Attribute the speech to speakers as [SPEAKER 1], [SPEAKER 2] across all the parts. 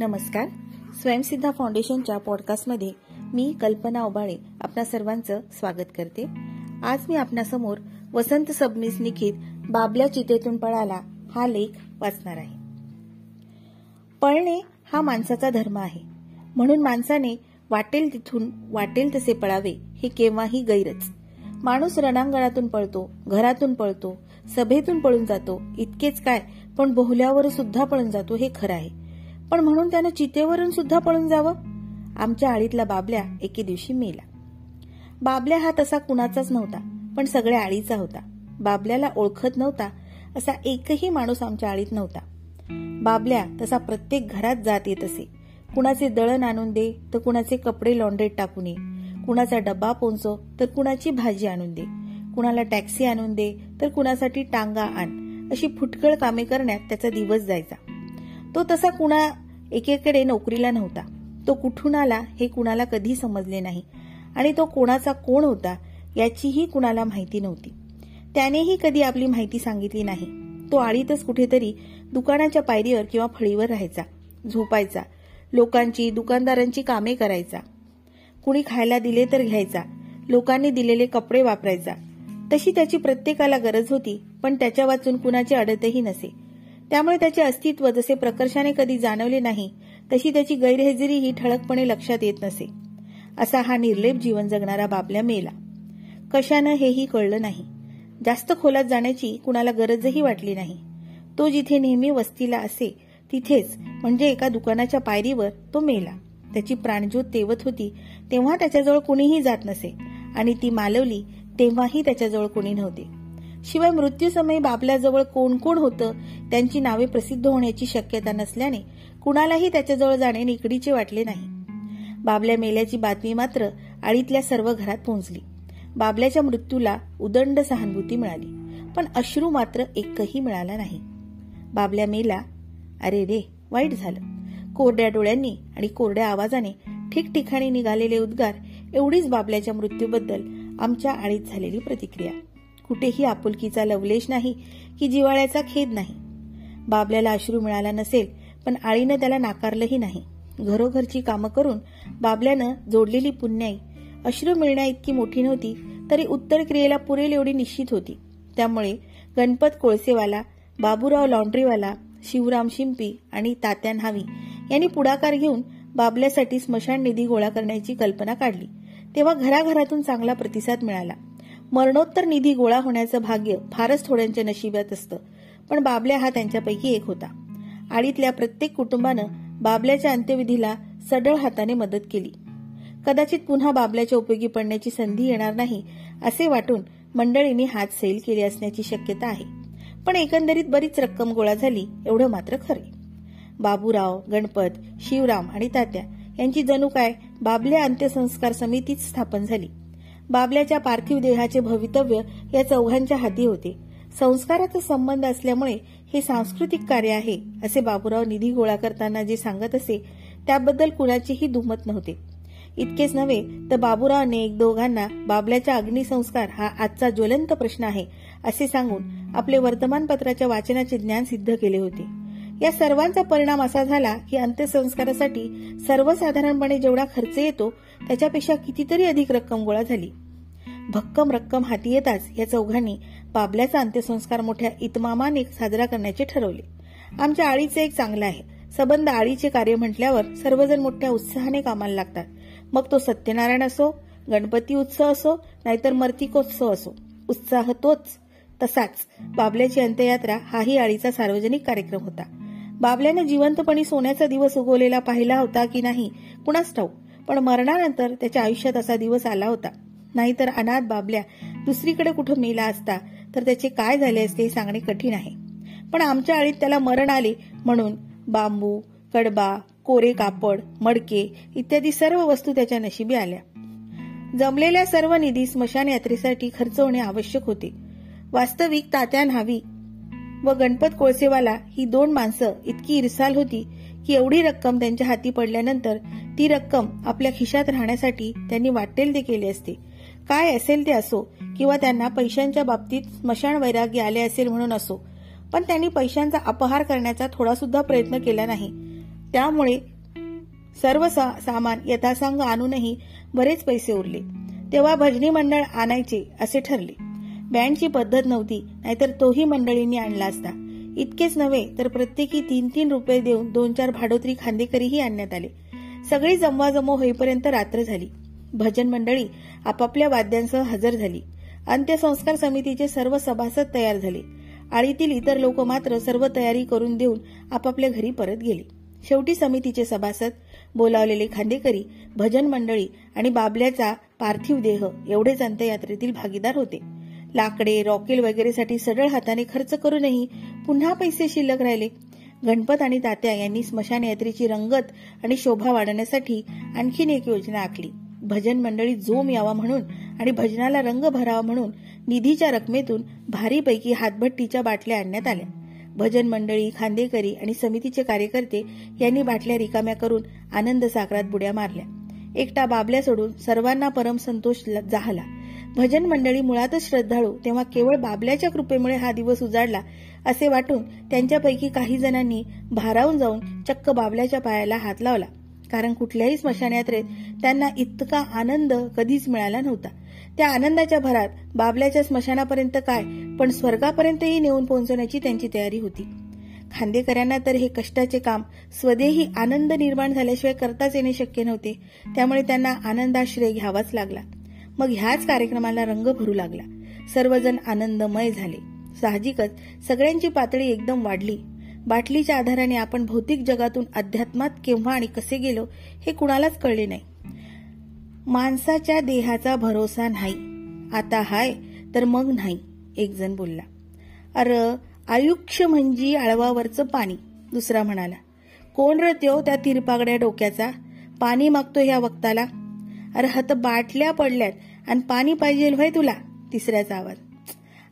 [SPEAKER 1] नमस्कार. स्वयंसिद्धा फाउंडेशनच्या पॉडकास्टमध्ये मी कल्पना ओबाळे आपणा सर्वांचं स्वागत करते. आज मी आपणासमोर वसंत सबनीस लिखित बाबल्या चितेतून पळाला हा लेख वाचणार आहे. पळणे हा माणसाचा धर्म आहे. म्हणून माणसाने वाटेल तिथून वाटेल तसे पळावे हे केव्हाही गैरच. माणूस रणांगणातून पळतो घरातून पळतो सभेतून पळून जातो इतकेच काय पण बोहल्यावर सुद्धा पळून जातो हे खरं आहे. पण म्हणून त्यानं चितेवरून सुद्धा पळून जावं. आमच्या आळीतला बाबल्या एके दिवशी मेला बाबल्या हा तसा कुणाचाच नव्हता पण सगळ्या आळीचा होता. बाबल्याला ओळखत नव्हता असा एकही माणूस आमच्या आळीत नव्हता. बाबल्या तसा प्रत्येक घरात जात येत असे. कुणाचे दळण आणून दे तर कुणाचे कपडे लॉन्ड्रेट टाकून ये. कुणाचा डब्बा पोंचो तर कुणाची भाजी आणून दे. कुणाला टॅक्सी आणून दे तर कुणासाठी टांगा आण. अशी फुटकळ कामे करण्यात त्याचा दिवस जायचा. तो तसा कुणा एकेकडे नोकरीला नव्हता. तो कुठून आला हे कुणाला कधी समजले नाही. आणि तो कोणाचा कोण होता याचीही कुणाला माहिती नव्हती. त्यानेही कधी आपली माहिती सांगितली नाही. तो आळीतच कुठेतरी दुकानाच्या पायरीवर किंवा फळीवर राहायचा झोपायचा लोकांची दुकानदारांची कामे करायचा. कुणी खायला दिले तर घ्यायचा लोकांनी दिलेले कपडे वापरायचा. तशी त्याची प्रत्येकाला गरज होती पण त्याच्या वाचून कुणाची अडतही नसे. त्यामुळे त्याचे अस्तित्व जसे प्रकर्षाने कधी जाणवले नाही तशी त्याची गैरहजेरीही ठळकपणे लक्षात येत नसे. असा हा निर्लेप जीवन जगणारा बाबल्या मेला. कशानं हेही कळलं नाही. जास्त खोलात जाण्याची कुणाला गरजही वाटली नाही. तो जिथे नेहमी वस्तीला असे तिथेच म्हणजे एका दुकानाच्या पायरीवर तो मेला. त्याची प्राणज्योत तेवत होती तेव्हा त्याच्याजवळ कुणीही जात नसे. आणि ती मालवली तेव्हाही त्याच्याजवळ कुणी नव्हते. शिवाय मृत्यूसमयी बाबल्याजवळ कोण कोण होतं त्यांची नावे प्रसिद्ध होण्याची शक्यता नसल्याने कुणालाही त्याच्याजवळ जाणे निकडीचे वाटले नाही. बाबल्या मेल्याची बातमी मात्र आळीतल्या सर्व घरात पोहोचली. बाबल्याच्या मृत्यूला उदंड सहानुभूती मिळाली पण अश्रू मात्र एकही मिळाला नाही. बाबल्या मेला अरे रे वाईट झालं. कोरड्या डोळ्यांनी आणि कोरड्या आवाजाने ठिकठिकाणी निघालेले उद्गार एवढीच बाबल्याच्या मृत्यूबद्दल आमच्या आळीत झालेली प्रतिक्रिया. कुठेही आपुलकीचा लवलेश नाही की जिवाळ्याचा खेद नाही. बाबल्याला अश्रू मिळाला नसेल पण आळीनं त्याला नाकारलंही नाही. घरोघरची कामं करून बाबल्यानं जोडलेली पुण्याई अश्रू मिळण्या इतकी मोठी नव्हती तरी उत्तर क्रियेला पुरेल एवढी निश्चित होती. त्यामुळे गणपत कोळसेवाला बाबूराव लॉन्ड्रीवाला शिवराम शिंपी आणि तात्या न्हावी यांनी पुढाकार घेऊन बाबल्यासाठी स्मशान निधी गोळा करण्याची कल्पना काढली. तेव्हा घराघरातून चांगला प्रतिसाद मिळाला. मरणोत्तर निधी गोळा होण्याचं भाग्य फारच थोड्यांच्या नशिबात असतं. पण बाबल्या हा त्यांच्यापैकी एक होता. आळीतल्या प्रत्येक कुटुंबानं बाबल्याच्या अंत्यविधीला सडळ हाताने मदत केली. कदाचित पुन्हा बाबल्याच्या उपयोगी पडण्याची संधी येणार नाही असे वाटून मंडळींनी हात सैल केले असण्याची शक्यता आहे. पण एकंदरीत बरीच रक्कम गोळा झाली एवढं मात्र खरे बाबूराव गणपत शिवराम आणि तात्या यांची जणू काय बाबल्या अंत्यसंस्कार समितीच स्थापन झाली. बाबल्याच्या पार्थिव देहाचे भवितव्य या चौघांच्या हाती होते. संस्काराचा संबंध असल्यामुळे हे सांस्कृतिक कार्य आहे असे बाबूराव निधी गोळा करताना जे सांगत असे त्याबद्दल कुणाचीही दुमत नव्हते. इतकेच नव्हे तर बाबूरावने एक दोघांना बाबल्याचा अग्निसंस्कार हा आजचा ज्वलंत प्रश्न आहे असे सांगून आपले वर्तमानपत्राच्या वाचनाचे ज्ञान सिद्ध केले होते. या सर्वांचा परिणाम असा झाला की अंत्यसंस्कारासाठी सर्वसाधारणपणे जेवढा खर्च येतो त्याच्यापेक्षा कितीतरी अधिक रक्कम गोळा झाली. भक्कम रक्कम हाती येताच या चौघांनी बाबल्याचा अंत्यसंस्कार मोठ्या इतमामाने साजरा करण्याचे ठरवले. आमच्या आळीचे एक चांगलं आहे. सबंध आळीचे कार्य म्हटल्यावर सर्वजण मोठ्या उत्साहाने कामाला लागतात. मग तो सत्यनारायण असो गणपती उत्सव असो नाहीतर मर्तिकोत्सव असो. उत्साह तोच. तसाच बाबल्याची अंत्ययात्रा हाही आळीचा सार्वजनिक कार्यक्रम होता. बाबल्याने जिवंतपणी सोन्याचा दिवस उगवलेला पाहिला होता की नाही कुणाच ठाऊक. पण मरणानंतर त्याच्या आयुष्यात असा दिवस आला होता. नाहीतर अनाथ बाबल्या दुसरीकडे कुठं मेला असता तर त्याचे काय झाले असते हे सांगणे कठीण आहे. पण आमच्या आळीत त्याला मरण आले म्हणून बांबू कडबा कोरे कापड मडके इत्यादी सर्व वस्तू त्याच्या नशिबी आल्या. जमलेल्या सर्व निधी स्मशान यात्रेसाठी खर्च होणे आवश्यक होते. वास्तविक तात्या न्हावी व गणपत कोळसेवाला ही दोन माणसं इतकी इरसाल होती की एवढी रक्कम त्यांच्या हाती पडल्यानंतर ती रक्कम आपल्या खिशात राहण्यासाठी त्यांनी वाटेल ते केले असते. काय असेल ते असो किंवा त्यांना पैशांच्या बाबतीत स्मशान वैराग्य आले असेल म्हणून असो. पण त्यांनी पैशांचा अपहार करण्याचा थोडा सुद्धा प्रयत्न केला नाही. त्यामुळे सर्व सामान यथासांग आणूनही बरेच पैसे उरले. तेव्हा भजनी मंडळ आणायचे असे ठरले. बँडची पद्धत नव्हती नाहीतर तोही मंडळींनी आणला असता. इतकेच नव्हे तर प्रत्येकी तीन तीन रुपये देऊन दोन चार भाडोत्री खांदेकरीही आणण्यात आले. सगळी जमवाजमव होईपर्यंत रात्र झाली. भजन मंडळी आपापल्या वाद्यांसह हजर झाली. अंत्यसंस्कार समितीचे सर्व सभासद तयार झाले. आळीतील इतर लोक मात्र सर्व तयारी करून देऊन आपापल्या घरी परत गेले. शेवटी समितीचे सभासद बोलावलेले खांदेकरी भजन मंडळी आणि बाबल्याचा पार्थिव देह एवढेच अंत्ययात्रेतील भागीदार होते. लाकडे रॉकेल वगैरेसाठी सडळ हाताने खर्च करूनही पुन्हा पैसे शिल्लक राहिले. गणपत आणि तात्या यांनी स्मशान यात्रेची रंगत आणि शोभा वाढवण्यासाठी आणखीन एक योजना आखली. भजन मंडळी जोम यावा म्हणून आणि भजनाला रंग भरावा म्हणून निधीच्या रकमेतून भारीपैकी हातभट्टीच्या बाटल्या आणण्यात आल्या. भजन मंडळी खांदेकरी आणि समितीचे कार्यकर्ते यांनी बाटल्या रिकाम्या करून आनंद सागरात बुड्या मारल्या. एकटा बाबल्या सोडून सर्वांना परम संतोष झाला. भजन मंडळी मुळातच श्रद्धाळू तेव्हा केवळ बाबल्याच्या कृपेमुळे हा दिवस उजाडला असे वाटून त्यांच्यापैकी काही जणांनी भारावून जाऊन चक्क बाबल्याच्या पायाला हात लावला. कारण कुठल्याही स्मशान यात्रेत त्यांना इतका आनंद कधीच मिळाला नव्हता. त्या आनंदाच्या भरात बाबल्याच्या स्मशानापर्यंत काय पण स्वर्गापर्यंतही नेऊन पोहोचवण्याची त्यांची तयारी होती. खांदेकरांना तर हे कष्टाचे काम स्वदेही आनंद निर्माण झाल्याशिवाय करताच येणे शक्य नव्हते त्यामुळे त्यांना आनंदाश्रय घ्यावाच लागला. मग ह्याच कार्यक्रमाला रंग भरू लागला. सर्वजण आनंदमय झाले. साहजिकच सगळ्यांची पातळी एकदम वाढली. बाटलीच्या आधाराने आपण भौतिक जगातून अध्यात्मात केव्हा आणि कसे गेलो हे कुणालाच कळले नाही. माणसाच्या देहाचा भरोसा नाही. आता हाय तर मग नाही एक जण बोलला. अर आयुष्य म्हणजे आळवावरचं पाणी दुसरा म्हणाला. कोण रत्यो त्या तिरपागड्या डोक्याचा? पाणी मागतो ह्या वक्ताला? अरे हत बाटल्या पडल्यात आणि पाणी पाहिजे व्हाय तुला? तिसऱ्याचा आवाज.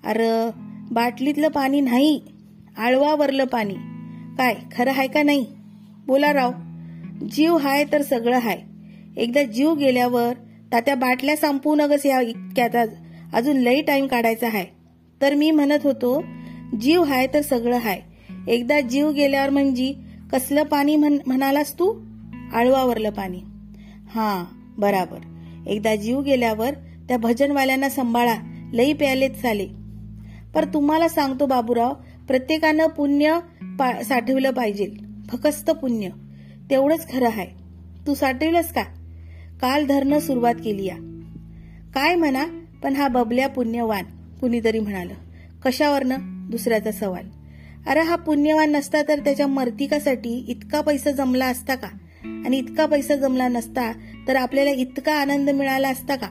[SPEAKER 1] अरे बाटलीतलं पाणी नाही आळवावरलं पाणी. काय खरं आहे का नाही? बोला राव. जीव हाय तर सगळं हाय. एकदा जीव गेल्यावर तात्या बाटल्या संपू नगस या इतक्याचा अजून लई टाइम काढायचा आहे तर मी म्हणत होतो जीव हाय तर सगळं हाय. एकदा जीव गेल्यावर म्हणजे कसलं पाणी म्हणालास तू? आळवावरलं पाणी. हा बराबर. एकदा जीव गेल्यावर त्या भजनवाल्यांना सांभाळा. लई प्यालेत चाले पर तुम्हाला सांगतो बाबूराव प्रत्येकानं पुण्य साठवलं पाहिजे. फकस्त पुण्य. तेवढंच खरं आहे तू साठवलंस का? काल धरणं सुरुवात केली या. काय म्हणा पण हा बबल्या पुण्यवान कुणीतरी म्हणाल. कशावरनं? दुसऱ्याचा सवाल. अरे हा पुण्यवान नसता तर त्याच्या मर्तिकासाठी इतका पैसा जमला असता का? आणि इतका पैसा जमला नसता तर आपल्याला इतका आनंद मिळाला असता का?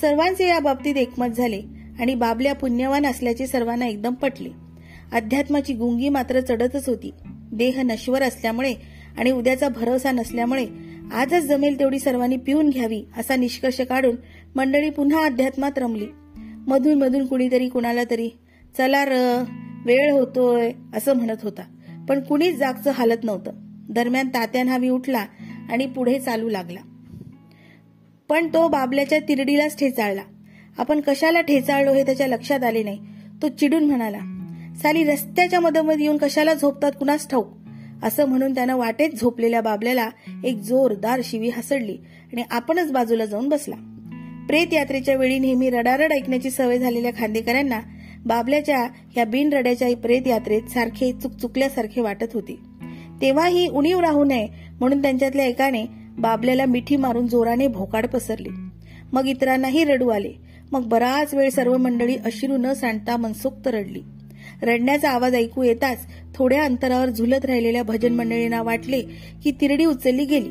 [SPEAKER 1] सर्वांचे या बाबतीत एकमत झाले आणि बाबल्या पुण्यवान असल्याचे सर्वांना एकदम पटले. अध्यात्माची गुंगी मात्र चढतच होती. देह नश्वर असल्यामुळे आणि उद्याचा भरोसा नसल्यामुळे आजच जमेल तेवढी सर्वांनी पिऊन घ्यावी असा निष्कर्ष काढून मंडळी पुन्हा अध्यात्मात रमली. मधून मधून कुणीतरी कुणाला तरी चला र वेळ होतोय असं म्हणत होता. पण कुणीच जागचं हालत नव्हतं. दरम्यान तात्यान हवी उठला आणि पुढे चालू लागला. पण तो बाबल्याच्या तिरडीलाच ठेचाळला. आपण कशाला ठेचाळलो हे त्याच्या लक्षात आले नाही तो चिडून म्हणाला. साली रस्त्याच्या मधोमध येऊन कशाला झोपतात? कुणास ठाऊक? असं म्हणून त्यानं वाटेत झोपलेल्या बाबल्याला एक जोरदार शिवी हसडली आणि आपणच बाजूला जाऊन बसला. प्रेत यात्रेच्या वेळी नेहमी रडारड ऐकण्याची सवय झालेल्या खांदेकरांना बाबल्याच्या या बिनरड्याच्या प्रेत यात्रेत सारखे चुकचुकल्यासारखे वाटत होते. तेव्हाही उणीव राहू नये म्हणून त्यांच्यातल्या एकाने बाबल्याला मिठी मारून जोराने भोकाड पसरली. मग इतरांनाही रडू आले. मग बराच वेळ सर्व मंडळी अश्रू न सांडता मनसोक्त रडली. रडण्याचा आवाज ऐकू येताच थोड्या अंतरावर झुलत राहिलेल्या भजन मंडळींना वाटले की तिरडी उचलली गेली.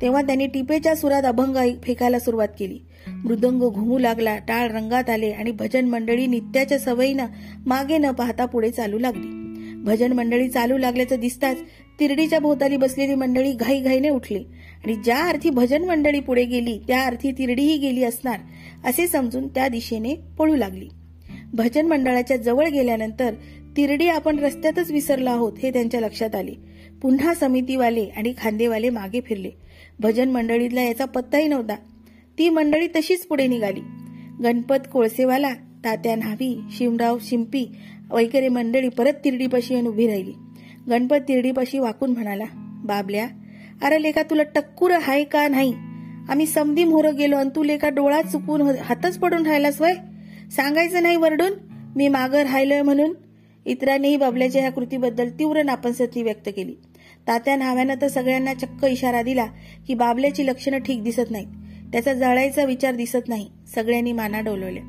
[SPEAKER 1] तेव्हा त्यांनी टिपेच्या सुरात अभंग फेकायला सुरुवात केली. मृदंग घुमू लागला टाळ रंगात आले आणि भजन मंडळी नित्याच्या सवयीनं मागे न पाहता पुढे चालू लागली. भजन मंडळी चालू लागल्याचं दिसताच तिरडीच्या भोवताली बसलेली मंडळी घाईघाईने उठली आणि ज्या अर्थी भजन मंडळी पुढे गेली त्या अर्थी तिरडीही गेली असणार असे समजून त्या दिशेने पळू लागली. भजन मंडळाच्या जवळ गेल्यानंतर तिरडी आपण रस्त्यातच विसरलो आहोत हे त्यांच्या लक्षात आले. पुन्हा समितीवाले आणि खांदेवाले मागे फिरले. भजन मंडळीतला याचा पत्ताही नव्हता. ती मंडळी तशीच पुढे निघाली. गणपत कोळसेवाला तात्या न्हावी शिवराव शिंपी वगैरे मंडळी परत तिरडीपाशी येऊन उभी राहिली. गणपत तिरडीपाशी वाकून म्हणाला बाबल्या अरे लेका तुला टक्कूर हाय का नाही? आम्ही समधी मोर गेलो आणि तू लेका डोळा चुकून हातच पडून राहिलास वय. सांगायचं नाही वरडून मी मागं राहिलोय म्हणून. इतरांनीही बाबल्याच्या ह्या कृतीबद्दल तीव्र नापसंती व्यक्त केली. तात्या नाव्यानं तर सगळ्यांना चक्क इशारा दिला की बाबल्याची लक्षणं ठीक दिसत नाहीत. त्याचा जळायचा विचार दिसत नाही. सगळ्यांनी माना डोलवल्या.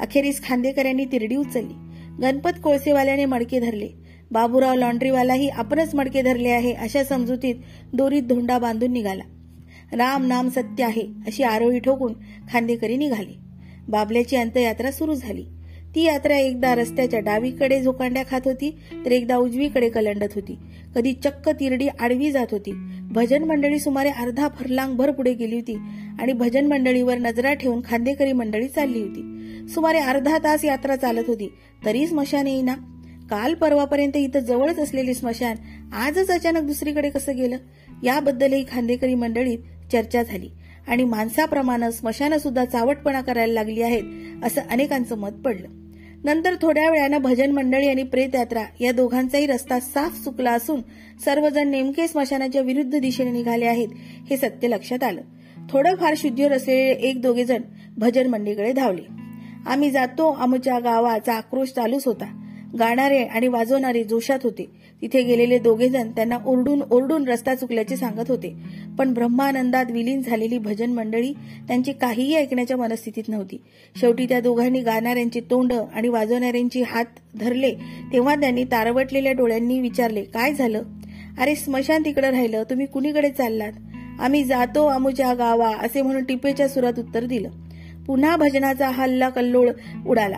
[SPEAKER 1] अखेरीस खांदेकरांनी तिरडी उचलली. गणपत कोळसेवाल्याने मडके धरले. बाबूराव लॉन्ड्रीवालाही आपणच मडके धरले आहे अशा समजुतीत दोरीत धोंडा बांधून निघाला. राम नाम सत्य आहे अशी आरोही ठोकून खांदेकरी निघाले. बाबल्याची अंत्ययात्रा सुरू झाली. ती यात्रा एकदा रस्त्याच्या डावीकडे झोकांड्या खात होती तर एकदा उजवीकडे कलंडत होती. कधी चक्क तिरडी आडवी जात होती. भजन मंडळी सुमारे अर्धा फरलांग भर पुढे गेली होती आणि भजन मंडळीवर नजरा ठेवून खांदेकरी मंडळी चालली होती. सुमारे अर्धा तास यात्रा चालत होती तरी स्मशान येईना. काल परवापर्यंत इथं जवळच असलेले स्मशान आजच अचानक दुसरीकडे कसं गेलं? याबद्दलही खांदेकरी मंडळीत चर्चा झाली. आणि माणसाप्रमाणे स्मशानं सुद्धा चावटपणा करायला लागली आहेत असं अनेकांचं मत पडलं. नंतर थोड्या वेळानं भजन मंडळी आणि प्रेतयात्रा या दोघांचाही रस्ता साफ चुकला असून सर्वजण नेमके स्मशानाच्या विरुद्ध दिशेने निघाले आहेत हे सत्य लक्षात आलं. थोडंफार शुद्धीवर असलेले एक दोघे जण भजन मंडळीकडे धावले. आम्ही जातो आमच्या गावाचा आक्रोश चालूच होता. गाणारे आणि वाजवणारे जोशात होते. तिथे गेलेले दोघेजण त्यांना ओरडून ओरडून रस्ता चुकल्याचे सांगत होते. पण ब्रह्मानंदात विलीन झालेली भजन मंडळी त्यांची काहीही ऐकण्याच्या मनस्थितीत नव्हती. शेवटी त्या दोघांनी गाणाऱ्यांची तोंड आणि वाजवणाऱ्यांची हात धरले. तेव्हा त्यांनी तारवटलेल्या डोळ्यांनी विचारले काय झालं? अरे स्मशान तिकडे राहिलं. तुम्ही कुणीकडे चाललात? आम्ही जातो आमुच्या गावा असे म्हणून टिपेच्या सुरात उत्तर दिलं. पुन्हा भजनाचा हल्ला कल्लोळ उडाला.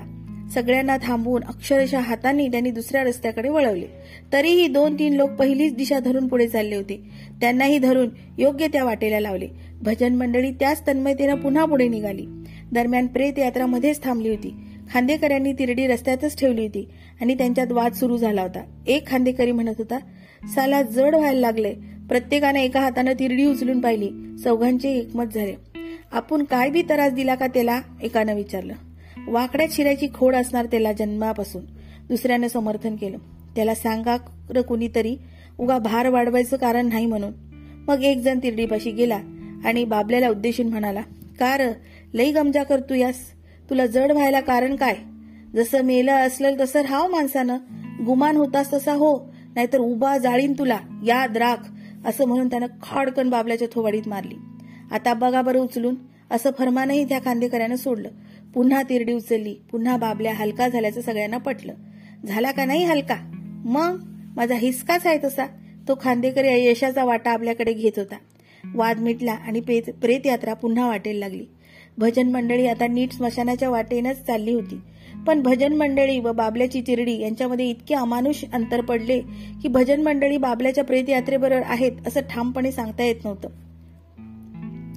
[SPEAKER 1] सगळ्यांना थांबवून अक्षरशः हातांनी त्यांनी दुसऱ्या रस्त्याकडे वळवले. तरीही दोन तीन लोक पहिलीच दिशा धरून पुढे चालले होते. त्यांनाही धरून योग्य त्या वाटेला लावले. भजन मंडळी त्याच तन्मयतेनं पुन्हा पुढे निघाली. दरम्यान प्रेत यात्रा मध्येच थांबली होती. खांदेकरांनी तिरडी रस्त्यातच ठेवली होती आणि त्यांच्यात वाद सुरू झाला होता. एक खांदेकरी म्हणत होता साला जड व्हायला लागले प्रत्येकाने एका हातानं तिरडी उचलून पाहिली. चौघांचे एकमत झाले. आपण काय बी त्रास दिला का त्याला? एकानं विचारलं. वाकड्यात शिरायची खोड असणार त्याला जन्मापासून. दुसऱ्यानं समर्थन केलं. त्याला सांगा कुणीतरी उगा भार वाढवायचं कारण नाही म्हणून. मग एक जण तिरडीपाशी गेला आणि बाबल्याला उद्देशून म्हणाला कार लई गमजा करतो यास. तुला जड व्हायला कारण काय? जसं मेलं असलं तसं राहाव माणसानं. गुमान होतास तसा हो. नाहीतर उभा जाळीन तुला. या द्राख असं म्हणून त्यानं खाडकन बाबल्याच्या थोवाडीत मारली. आता बघा बरं उचलून. असं फरमानही त्या खांदेकऱ्यानं सोडलं. पुन्हा तिरडी उचलली पुन्हा बाबल्या हलका झाल्याचं सगळ्यांना पटलं. झाला का नाही हलका? मग? माझा हिसकाच आहे तसा. तो खांदेकर यशाचा वाटा आपल्याकडे घेत होता. वाद मिटला आणि प्रेत यात्रा पुन्हा वाटेल लागली. भजन मंडळी आता नीट स्मशानाच्या वाटेनच चालली होती. पण भजन मंडळी व बाबल्याची चिरडी यांच्यामध्ये इतके अमानुष अंतर पडले की भजन मंडळी बाबल्याच्या प्रेत यात्रेबरोबर आहेत असं ठामपणे सांगता येत नव्हतं.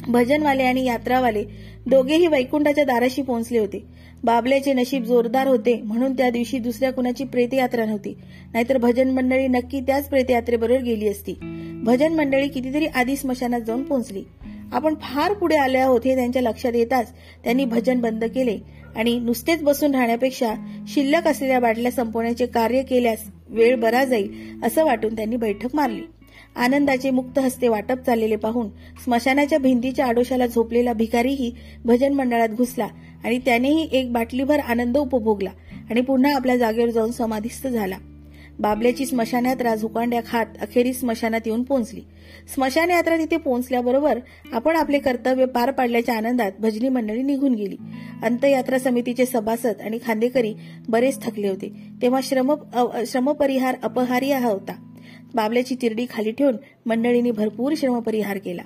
[SPEAKER 1] भजनवाले आणि यात्रावाले दोघेही वैकुंठाच्या दाराशी पोहोचले होते. बाबल्याचे नशीब जोरदार होते म्हणून त्या दिवशी दुसऱ्या कुणाची प्रेतयात्रा नव्हती. नाहीतर भजन मंडळी नक्की त्याच प्रेतयात्रेबरोबर गेली असती. भजन मंडळी कितीतरी आधी स्मशानात जाऊन पोहोचली. आपण फार पुढे आले आहोत हे त्यांच्या लक्षात येताच त्यांनी भजन बंद केले आणि नुसतेच बसून राहण्यापेक्षा शिल्लक असलेल्या बाटल्या संपवण्याचे कार्य केल्यास वेळ बरा जाईल असं वाटून त्यांनी बैठक मारली. आनंदाचे मुक्त हस्ते वाटप चाललेले पाहून स्मशानाच्या भिंतीच्या आडोशाला झोपलेला भिकारीही भजन मंडळात घुसला आणि त्यानेही एक बाटलीभर आनंद उपभोगला आणि पुन्हा आपल्या जागेवर जाऊन समाधिस्थ झाला. बाबल्याची स्मशानात राजहुकांड्या खात अखेरीस स्मशानात येऊन पोहोचली. स्मशान यात्रा तिथे पोहोचल्याबरोबर आपण आपले कर्तव्य पार पाडल्याच्या आनंदात भजनी मंडळी निघून गेली. अंतयात्रा समितीचे सभासद आणि खांदेकरी बरेच थकले होते. तेव्हा श्रम श्रमपरिहार अपहार्य होता. बाबल्याची तिरडी खाली ठेवून मंडळींनी भरपूर श्रमपरिहार केला.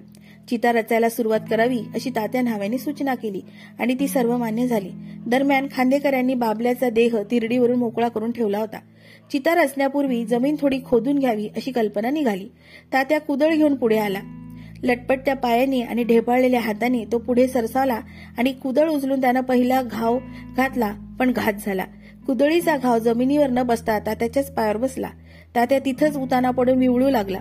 [SPEAKER 1] चिता रचायला सुरुवात करावी अशी तात्या न्हाव्याने सूचना केली आणि ती सर्व मान्य झाली. दरम्यान खांदेकरांनी बाबल्याचा देह तिरडीवरून मोकळा करून ठेवला होता. चिता रचण्यापूर्वी जमीन थोडी खोदून घ्यावी अशी कल्पना निघाली. तात्या कुदळ घेऊन पुढे आला. लटपटत्या पायाने आणि ढेपाळलेल्या हाताने तो पुढे सरसावला आणि कुदळ उचलून त्यानं पहिला घाव घातला पण घात झाला. कुदळीचा घाव जमिनीवर न बसता तात्याच्याच पायावर बसला. तात्या तिथंच उताना पडून विवळू लागला.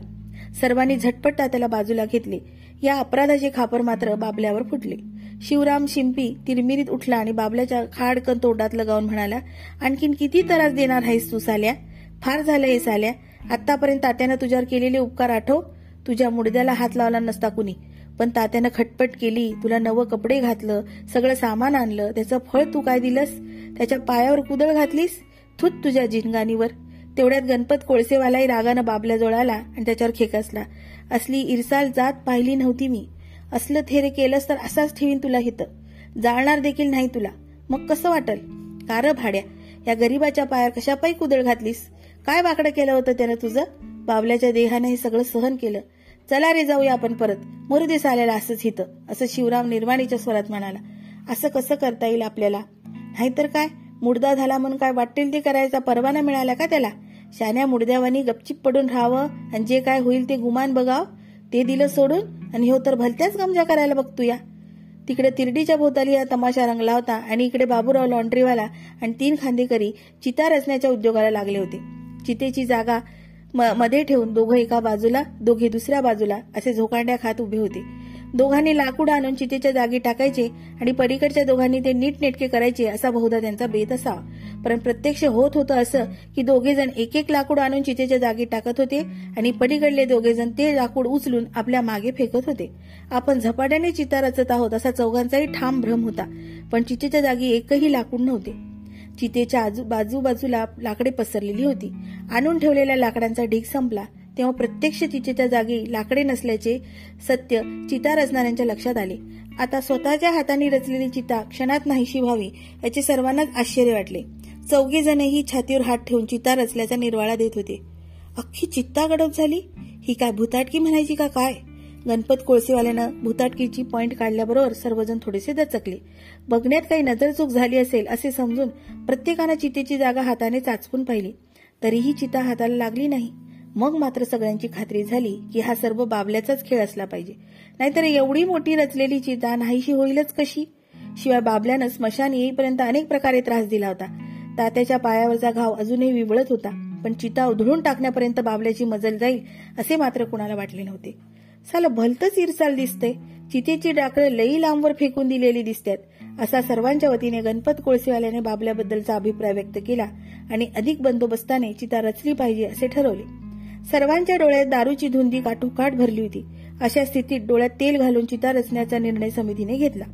[SPEAKER 1] सर्वांनी झटपट तात्याला बाजूला घेतले. या अपराधाचे खापर मात्र बाबल्यावर फुटले. शिवराम शिंपी तिरमिरीत उठला आणि बाबल्याच्या खाडकन तोंडात लगावून म्हणाला आणखीन किती त्रास देणार आहेस तू साल्या? फार झालं हे साल्या. आतापर्यंत तात्यानं तुझ्यावर केलेले उपकार आठव. तुझ्या मुडद्याला हात लावला नसता कुणी. पण तात्यानं खटपट केली. तुला नवं कपडे घातलं सगळं सामान आणलं. त्याचं फळ तू काय दिलंस? त्याच्या पायावर कुदळ घातलीस? थूत तुझ्या जिनगाणीवर. तेवढ्यात गणपत कोळसेवालाही रागानं बाबल्या जोळाला आणि त्याच्यावर खेकसला असली. इरसाल जात पाहिली नव्हती मी. असलं थेरे केलंस तर असाच ठेवीन तुला हित. जाळणार देखील नाही तुला. मग कसं वाटल? कार भाड्या. या गरीबाच्या पायावर कशापायी कुदळ घातलीस? काय वाकडं केलं होतं त्यानं तुझं? बाबल्याच्या देहानं हे सगळं सहन केलं. चला रे जाऊया आपण परत. मुरुदेस आलेला असंच हित असं शिवराम निर्वाणीच्या स्वरात म्हणाला. असं कसं करता येईल आपल्याला? नाहीतर काय? मुडदा झाला म्हणून काय वाटेल ते करायचा परवाना मिळाला का त्याला? शान्या मुडद्यावानी गपचिप पडून राहावं. आणि जे काय होईल ते गुमान बघाव. ते दिलं सोडून आणि हो तर भलत्याच गमजा करायला बघतो या तिकडे तिरडीच्या भोवताली हा तमाशा रंगला होता आणि इकडे बाबूराव लॉन्ड्रीवाला आणि तीन खांदेकरी चिता रचण्याच्या उद्योगाला लागले होते. चितेची जागा मध्ये ठेवून दोघं एका बाजूला दोघे दुसऱ्या बाजूला असे झोकांड्या खात उभे होते. दोघांनी लाकूड आणून चितेच्या जागी टाकायचे आणि पलीकडच्या दोघांनी ते नीटनेटके करायचे असा बहुधा त्यांचा बेत असावा पण प्रत्यक्ष होत होतं असं की दोघे जण एक एक लाकूड आणून चितेच्या जागी टाकत होते आणि पलीकडले दोघे जण ते लाकूड उचलून आपल्या मागे फेकत होते. आपण झपाट्याने चिता रचत आहोत असा चौघांचाही ठाम भ्रम होता पण चितेच्या जागी एकही लाकूड नव्हते. चितेच्या आजू बाजूबाजूला लाकडे पसरलेली होती. आणून ठेवलेल्या लाकडांचा ढीक संपला. तेव्हा प्रत्यक्ष चितेच्या जागी लाकडे नसल्याचे सत्य चिता रचणाऱ्यांच्या लक्षात आले. आता स्वतःच्या हाताने रचलेली चिता क्षणात नाहीशी व्हावी याचे सर्वांनाच आश्चर्य वाटले. चौघे जणही छातीवर हात ठेवून चिता रचल्याचा निर्वाळा देत होते. अख्खी चित्ता गडप झाली? ही काय भूताटकी म्हणायची का काय? गणपत कोळसेवाल्यानं भूताटकीची पॉइंट काढल्याबरोबर सर्वजण थोडेसे दचकले. बघण्यात काही नजरचूक झाली असेल असे समजून प्रत्येकानं चितेची जागा हाताने चाचपून पाहिली. तरीही चिता हाताला लागली नाही. मग मात्र सगळ्यांची खात्री झाली की हा सर्व बाबल्याचाच खेळ असला पाहिजे. नाहीतर एवढी मोठी रचलेली चिता नाहीशी होईलच कशी? शिवाय बाबल्यानं स्मशान येईपर्यंत अनेक प्रकारे त्रास दिला होता. तात्याच्या पायावरचा घाव अजूनही विवळत होता पण चिता उधळून टाकण्यापर्यंत बाबल्याची मजल जाईल असे मात्र कुणाला वाटले नव्हते. साला भलतच इरसाल दिसते चितेची डाकळं लई लांबवर फेकून दिलेली दिसतात असा सर्वांच्या वतीने गणपत कोळसेवाल्याने बाबल्याबद्दलचा अभिप्राय व्यक्त केला आणि अधिक बंदोबस्ताने चिता रचली पाहिजे असे ठरवले. सर्वांच्या डोळ्यात दारूची धुंदी काठोकाठ भरली होती. अशा स्थितीत डोळ्यात तेल घालून चिता रचण्याचा निर्णय समितीने घेतला.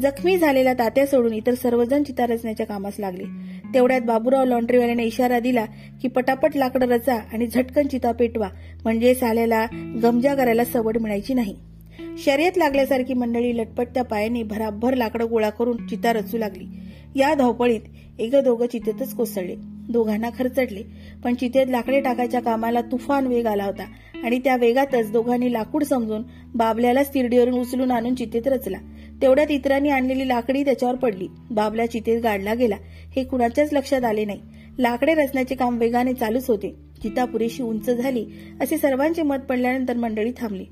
[SPEAKER 1] जखमी झालेला तात्या सोडून इतर सर्वजण चिता रचण्याच्या कामास लागले. तेवढ्यात बाबूराव लॉन्ड्रीवाल्याने इशारा दिला की पटापट लाकडं रचा आणि झटकन चिता पेटवा. म्हणजे साल्याला गमजा करायला सवड मिळायची नाही. शर्यत लागल्यासारखी मंडळी लटपटत्या पायाने भराभर लाकडं गोळा करून चिता रचू लागली. या धावपळीत एक दोघं चितेतच कोसळले. दोघांना खरचटले पण चितेत लाकडे टाकायच्या कामाला तुफान वेग आला होता आणि त्या वेगातच दोघांनी लाकूड समजून बाबल्याला तिरडीवरून उचलून आणून चितेत रचला. तेवढ्यात इतरांनी आणलेली लाकडी त्याच्यावर पडली. बाबल्या चितेत गाडला गेला. हे कुणाच्याच लक्षात आले नाही. लाकडे रचण्याचे काम वेगाने चालूच होते. चिता पुरेशी उंच झाली. असे सर्वांचे मत पडल्यानंतर मंडळी थांबली.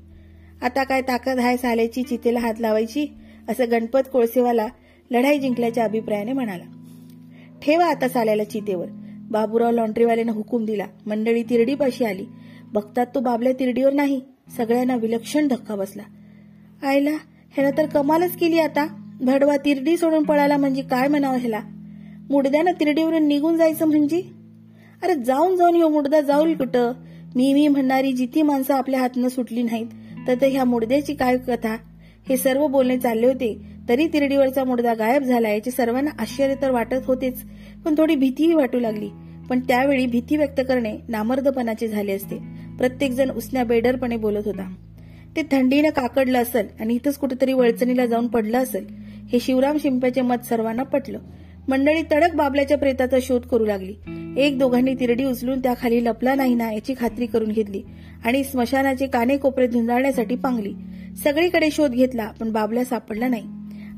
[SPEAKER 1] आता काय ताकद हाय साल्याची चितेला हात लावायची? असं गणपत कोळसेवाला लढाई जिंकल्याच्या अभिप्रायाने म्हणाला. ठेवा आता साल्याला चितेवर. बाबूराव लॉन्ड्रीवाल्यानं हुकूम दिला. मंडळी तिरडीपाशी आली. बघतात तो बाबल्या तिरडीवर नाही सगळ्यांना विलक्षण धक्का बसला. आयला ह्यानं तर कमालच केली आता. भडवा तिरडी सोडून पळाला म्हणजे काय म्हणावं ह्याला? मुडद्यानं तिरडीवरून निघून जायचं म्हणजे? अरे जाऊन जाऊन ह्यो मुडदा जाऊल कुठं? मी मी म्हणणारी जिती माणसं आपल्या हातनं सुटली नाहीत तर ह्या मुडद्याची काय कथा? हे सर्व बोलणे चालले होते. तरी तिरडीवरचा मुडदा गायब झाला याचे सर्वांना आश्चर्य तर वाटत होतेच पण थोडी भीतीही वाटू लागली. पण त्यावेळी भीती व्यक्त करणे नामर्दपणाचे झाले असते. प्रत्येकजण उसण्या बेडरपणे बोलत होता. ते थंडीनं काकडलं असेल आणि इथंच कुठेतरी वळचणीला जाऊन पडलं असेल हे शिवराम शिंप्याचे मत सर्वांना पटलं. मंडळी तडक बाबल्याच्या प्रेताचा शोध करू लागली. एक दोघांनी तिरडी उचलून त्याखाली लपला नाही ना याची खात्री करून घेतली आणि स्मशानाचे काने कोपरे धुंजाळण्यासाठी पांगली. सगळीकडे शोध घेतला पण बाबल्या सापडला नाही.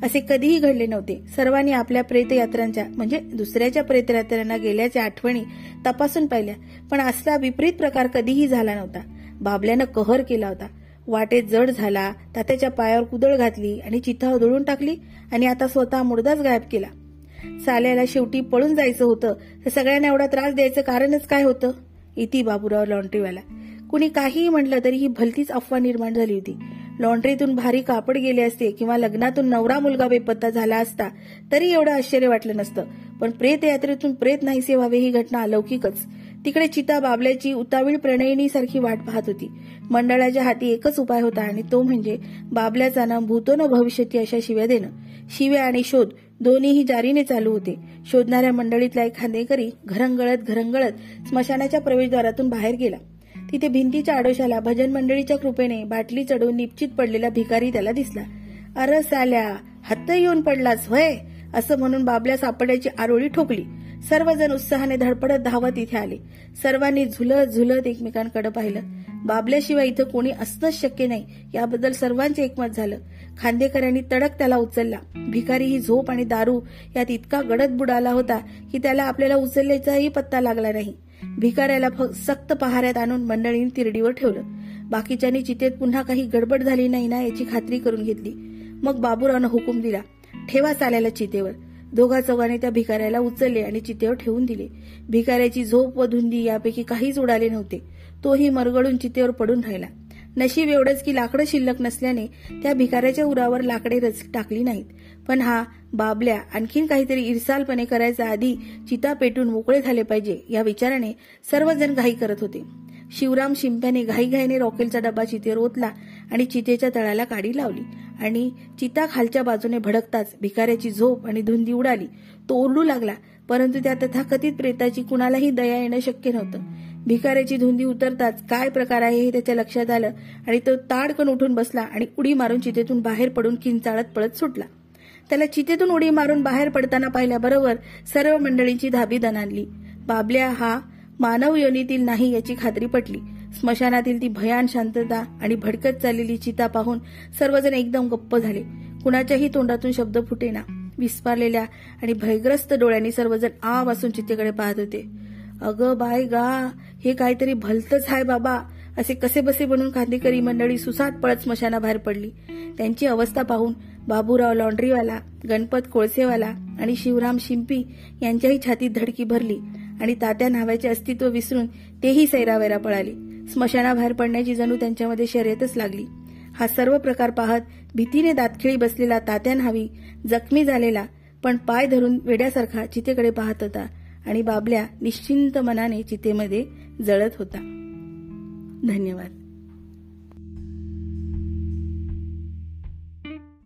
[SPEAKER 1] असे कधीही घडले नव्हते. सर्वांनी आपल्या प्रेतयात्रांच्या म्हणजे दुसऱ्याच्या प्रेतयात्रांना गेल्याच्या आठवणी तपासून पाहिल्या. पण असला विपरीत प्रकार कधीही झाला नव्हता. बाबल्यानं कहर केला होता. वाटेत जड झाला तात्याच्या पायावर कुदळ घातली आणि चिथा उधळून टाकली आणि आता स्वतः मुडदाच गायब केला. साल्याला शेवटी पळून जायचं होतं. तर सगळ्यांना एवढा त्रास द्यायचं कारणच काय होतं? इति बाबूराव लॉन्ड्रीवाला कुणी काहीही म्हटलं तरी ही भलतीच अफवा निर्माण झाली होती. लॉन्ड्रीतून भारी कापड गेले असते किंवा लग्नातून नवरा मुलगा बेपत्ता झाला असता तरी एवढं आश्चर्य वाटलं नसतं. पण प्रेत यात्रेतून प्रेत नाहीसे व्हावे ही घटना अलौकिकच. तिकडे चिता बाबल्याची उतावीळ प्रणयिनीसारखी वाट पाहत होती. मंडळाच्या हाती एकच उपाय होता आणि तो म्हणजे बाबल्याचा नाम भूतो न भविष्यती अशा शिव्या देणं. शिव्या आणि शोध दोन्हीही जारीने चालू होते. शोधणाऱ्या मंडळीतला एक खांदेकरी घरंगळत घरंगळत स्मशानाच्या प्रवेशद्वारातून बाहेर गेला. तिथे भिंतीच्या आडोशाला भजन मंडळीच्या कृपेने बाटली चढवून निश्चित पडलेला भिकारी त्याला दिसला. अर साल्या हत्त येऊन पडलाच व्हय असं म्हणून बाबल्या सापड्याची आरोळी ठोकली. सर्वजण उत्साहाने धडपडत धावत इथे आले. सर्वांनी झुलत झुलत एकमेकांकडे पाहिलं. बाबल्याशिवाय इथं कोणी असणंच शक्य नाही याबद्दल सर्वांचे एकमत झालं. खांदेकरांनी तडक त्याला उचलला. भिकारी ही झोप आणि दारू यात इतका गडद बुडाला होता की त्याला आपल्याला उचलल्याचाही पत्ता लागला नाही. भिकाऱ्याला सक्त पहाऱ्यात आणून मंडळीने तिरडीवर ठेवलं. बाकीच्यांनी चितेत पुन्हा काही गडबड झाली नाही ना याची खात्री करून घेतली. मग बाबूरावनं हुकूम दिला. ठेवा चालायला चितेवर. दोघा चौघाने त्या भिकाऱ्याला उचलले आणि चितेवर ठेवून दिले. भिकाऱ्याची झोप व धुंदी यापैकी काहीच उडाले नव्हते. तोही मरगळून चितेवर पडून राहिला. नशीब एवढंच की लाकडं शिल्लक नसल्याने त्या भिकाऱ्याच्या उरावर लाकडे रच टाकली नाहीत. पण हा बाबल्या आणखीन काहीतरी इरसालपणे करायचा आधी चिता पेटून मोकळे झाले पाहिजे या विचाराने सर्वजण घाई करत होते. शिवराम शिंप्याने घाईघाईने रॉकेलचा डबा चितेवर ओतला आणि चितेच्या तळाला काडी लावली. आणि चिता खालच्या बाजूने भडकताच भिकाऱ्याची झोप आणि धुंदी उडाली. तो ओरडू लागला परंतु त्या तथाकथित प्रेताची कुणालाही दया येणं शक्य नव्हतं. भिकाऱ्याची धुंदी उतरताच काय प्रकार आहे हे त्याच्या लक्षात आलं आणि तो ताडकन उठून बसला आणि उडी मारून चितेतून बाहेर पडून किंचाळत पळत सुटला. त्याला चितेतून उडी मारून बाहेर पडताना पाहिल्याबरोबर सर्व मंडळींची धाबी दणानली बाबल्या हा मानव योनीतील नाही याची खात्री पटली. स्मशानातील ती भयान शांतता आणि भडकत चाललेली चिता पाहून सर्वजण एकदम गप्प झाले. कुणाच्याही तोंडातून शब्द फुटेना. विस्पारलेल्या आणि भयग्रस्त डोळ्यांनी सर्वजण आ वासून चितेकडे पाहत होते. अगं बाय गा हे काहीतरी भलतच हाय बाबा असे कसे बसे बनून खांदेकरी मंडळी सुसाट पळत स्मशानाबाहेर पडली. त्यांची अवस्था पाहून बाबूराव लॉन्ड्रीवाला गणपत कोळसेवाला आणि शिवराम शिंपी यांच्याही छातीत धडकी भरली आणि तात्या नावाचे अस्तित्व विसरून तेही सैरावैरा पळाले. स्मशानाबाहेर पडण्याची जणू त्यांच्यामध्ये शर्यतच लागली. हा सर्व प्रकार पाहत भीतीने दातखिळी बसलेला तात्या न्हावी जखमी झालेला पण पाय धरून वेड्यासारखा चितेकडे पाहत होता आणि बाबल्या निश्चिंत मनाने चितेमध्ये जळत होता. धन्यवाद.